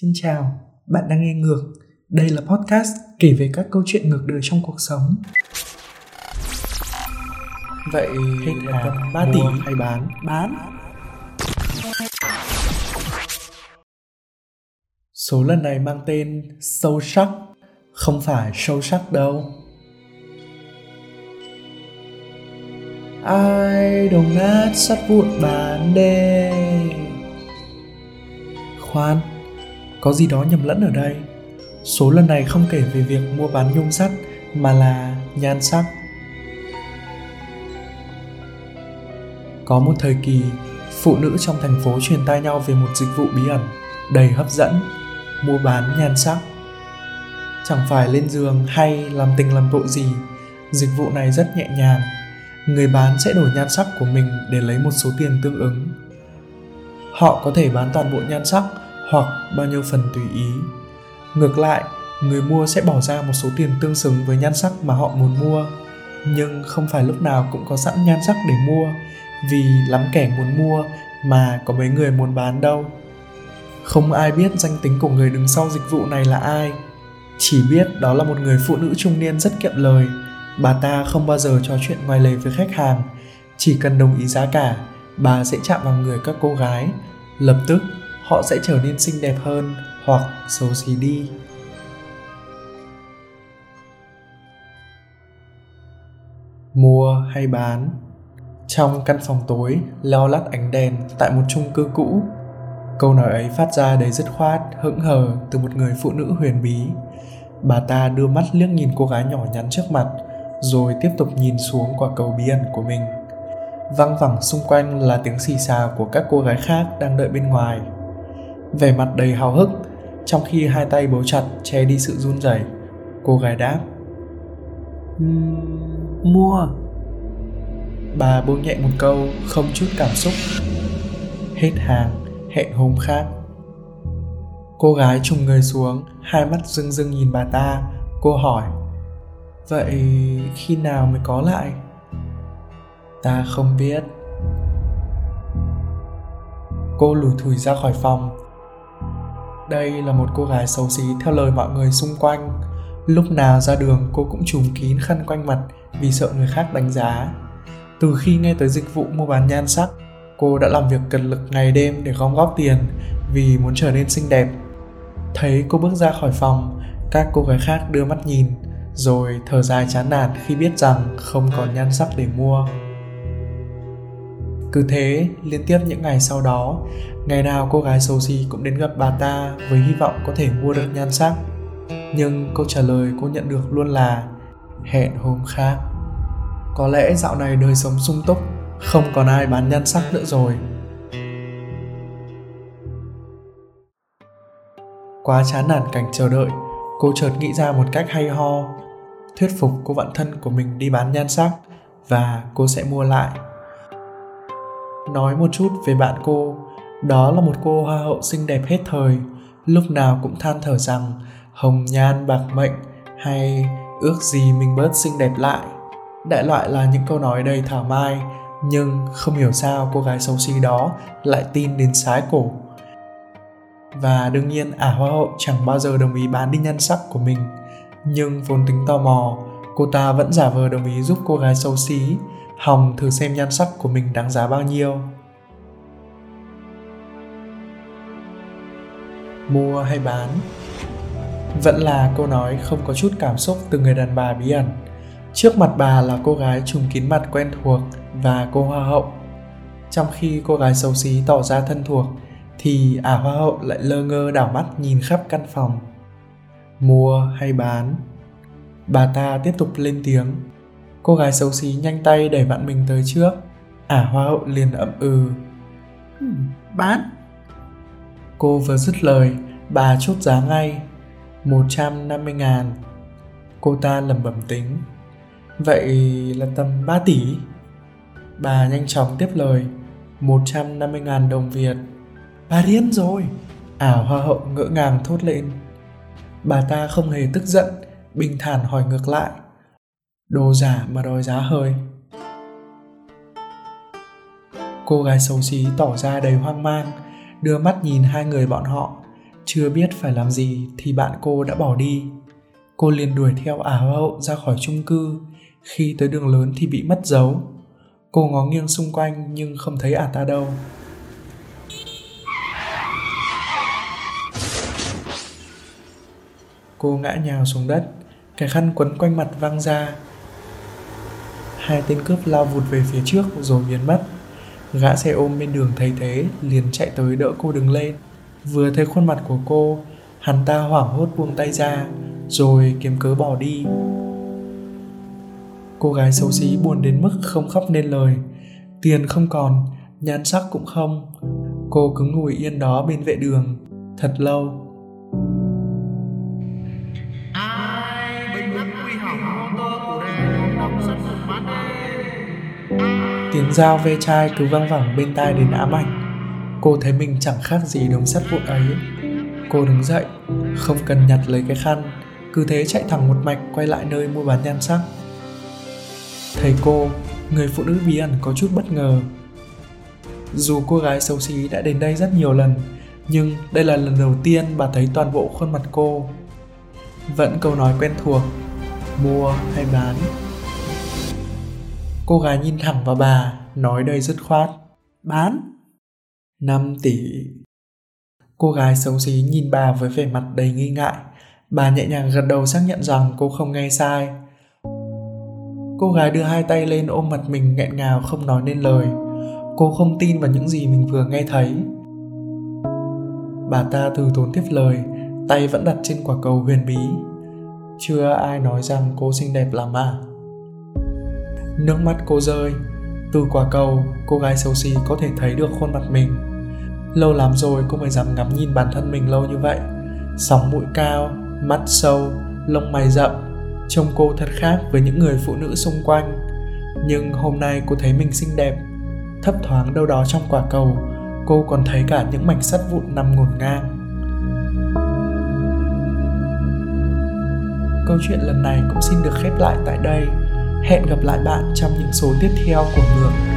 Xin chào, bạn đang nghe ngược. Đây là podcast kể về các câu chuyện ngược đời trong cuộc sống. Vậy Hết tầm 3 tỷ hay bán? Bán. Số lần này mang tên sâu sắc, không phải sâu sắc đâu. Ai đồng nát sắt vụn bán đê Khoan, có gì đó nhầm lẫn ở đây. Số lần này không kể về việc mua bán nhung sắt mà là nhan sắc. Có một thời kỳ, phụ nữ trong thành phố truyền tai nhau về một dịch vụ bí ẩn đầy hấp dẫn, mua bán nhan sắc. Chẳng phải lên giường hay làm tình làm tội gì, dịch vụ này rất nhẹ nhàng. Người bán sẽ đổi nhan sắc của mình để lấy một số tiền tương ứng. Họ có thể bán toàn bộ nhan sắc hoặc bao nhiêu phần tùy ý. Ngược lại, người mua sẽ bỏ ra một số tiền tương xứng với nhan sắc mà họ muốn mua. Nhưng không phải lúc nào cũng có sẵn nhan sắc để mua, vì lắm kẻ muốn mua mà có mấy người muốn bán đâu. Không ai biết danh tính của người đứng sau dịch vụ này là ai. Chỉ biết đó là một người phụ nữ trung niên rất kiệm lời. Bà ta không bao giờ trò chuyện ngoài lề với khách hàng. Chỉ cần đồng ý giá cả, bà sẽ chạm vào người các cô gái. Lập tức, họ sẽ trở nên xinh đẹp hơn hoặc xấu xí đi. Mua hay bán? Trong căn phòng tối, leo lắt ánh đèn tại một chung cư cũ, câu nói ấy phát ra đầy dứt khoát, hững hờ từ một người phụ nữ huyền bí. Bà ta đưa mắt liếc nhìn cô gái nhỏ nhắn trước mặt, rồi tiếp tục nhìn xuống quả cầu bí ẩn của mình. Văng vẳng xung quanh là tiếng xì xào của các cô gái khác đang đợi bên ngoài. Vẻ mặt đầy hào hức, trong khi hai tay bấu chặt che đi sự run rẩy, cô gái đáp: mua Bà buông nhẹ một câu không chút cảm xúc. Hết hàng, hẹn hôm khác. Cô gái trùng người xuống, hai mắt rưng rưng nhìn bà ta. Cô hỏi, vậy khi nào mới có lại? Ta không biết. Cô lủi thủi ra khỏi phòng. Đây là một cô gái xấu xí theo lời mọi người xung quanh. Lúc nào ra đường cô cũng trùm kín khăn quanh mặt vì sợ người khác đánh giá. Từ khi nghe tới dịch vụ mua bán nhan sắc, cô đã làm việc cật lực ngày đêm để gom góp tiền vì muốn trở nên xinh đẹp. Thấy cô bước ra khỏi phòng, các cô gái khác đưa mắt nhìn, rồi thở dài chán nản khi biết rằng không còn nhan sắc để mua. Cứ thế, liên tiếp những ngày sau đó, ngày nào cô gái xấu xí cũng đến gặp bà ta với hy vọng có thể mua được nhan sắc. Nhưng câu trả lời cô nhận được luôn là hẹn hôm khác. Có lẽ dạo này đời sống sung túc, không còn ai bán nhan sắc nữa rồi. Quá chán nản cảnh chờ đợi, cô chợt nghĩ ra một cách hay ho, thuyết phục cô bạn thân của mình đi bán nhan sắc và cô sẽ mua lại. Nói một chút về bạn cô, đó là một cô hoa hậu xinh đẹp hết thời, lúc nào cũng than thở rằng hồng nhan bạc mệnh hay ước gì mình bớt xinh đẹp lại. Đại loại là những câu nói đầy thảo mai nhưng không hiểu sao cô gái xấu xí đó lại tin đến sái cổ. Và đương nhiên ả hoa hậu chẳng bao giờ đồng ý bán đi nhan sắc của mình. Nhưng vốn tính tò mò cô ta vẫn giả vờ đồng ý giúp cô gái xấu xí. Hồng thử xem nhan sắc của mình đáng giá bao nhiêu mua hay bán vẫn là câu nói không có chút cảm xúc từ người đàn bà bí ẩn Trước mặt bà là cô gái trùng kín mặt quen thuộc và cô hoa hậu. Trong khi cô gái xấu xí tỏ ra thân thuộc, thì ả hoa hậu lại lơ ngơ đảo mắt nhìn khắp căn phòng. Mua hay bán? Bà ta tiếp tục lên tiếng. Cô gái xấu xí nhanh tay đẩy bạn mình tới trước. Ả hoa hậu liền ậm ừ. bán Cô vừa dứt lời, bà chốt giá ngay. 150 ngàn. Cô ta lẩm bẩm tính. Vậy là tầm 3 tỷ. Bà nhanh chóng tiếp lời, 150.000 đồng Việt. Bà điên rồi. Ảo hoa hậu ngỡ ngàng thốt lên. Bà ta không hề tức giận, bình thản hỏi ngược lại. Đồ giả mà đòi giá hơi. Cô gái xấu xí tỏ ra đầy hoang mang, đưa mắt nhìn hai người bọn họ. chưa biết phải làm gì thì bạn cô đã bỏ đi. Cô liền đuổi theo ả hoa hậu ra khỏi chung cư. Khi tới đường lớn thì bị mất dấu. Cô ngó nghiêng xung quanh nhưng không thấy ả ta đâu. Cô ngã nhào xuống đất cái khăn quấn quanh mặt văng ra hai tên cướp lao vụt về phía trước rồi biến mất. Gã xe ôm bên đường thấy thế, liền chạy tới đỡ cô đứng lên. Vừa thấy khuôn mặt của cô, hắn ta hoảng hốt buông tay ra, rồi kiếm cớ bỏ đi. Cô gái xấu xí buồn đến mức không khóc nên lời. Tiền không còn, nhan sắc cũng không. Cô cứ ngồi yên đó bên vệ đường, thật lâu. Dao ve chai cứ văng vẳng bên tai đến ám ảnh. Cô thấy mình chẳng khác gì đống sắt vụn ấy. Cô đứng dậy, không cần nhặt lấy cái khăn, cứ thế chạy thẳng một mạch quay lại nơi mua bán nhan sắc. Thấy cô, người phụ nữ bí ẩn có chút bất ngờ. Dù cô gái xấu xí đã đến đây rất nhiều lần, nhưng đây là lần đầu tiên bà thấy toàn bộ khuôn mặt cô. Vẫn câu nói quen thuộc, mua hay bán? Cô gái nhìn thẳng vào bà nói đây dứt khoát. Bán. 5 tỷ. Cô gái xấu xí nhìn bà với vẻ mặt đầy nghi ngại. Bà nhẹ nhàng gật đầu xác nhận rằng cô không nghe sai. Cô gái đưa hai tay lên ôm mặt mình nghẹn ngào không nói nên lời. Cô không tin vào những gì mình vừa nghe thấy. Bà ta từ tốn tiếp lời, tay vẫn đặt trên quả cầu huyền bí. Chưa ai nói rằng cô xinh đẹp lắm à. Nước mắt cô rơi từ quả cầu, cô gái xấu xí có thể thấy được khuôn mặt mình. Lâu lắm rồi cô mới dám ngắm nhìn bản thân mình lâu như vậy. Sóng mũi cao, mắt sâu, lông mày rậm, trông cô thật khác với những người phụ nữ xung quanh. Nhưng hôm nay cô thấy mình xinh đẹp. Thấp thoáng đâu đó trong quả cầu, cô còn thấy cả những mảnh sắt vụn nằm ngổn ngang. Câu chuyện lần này cũng xin được khép lại tại đây hẹn gặp lại bạn trong những số tiếp theo của ngược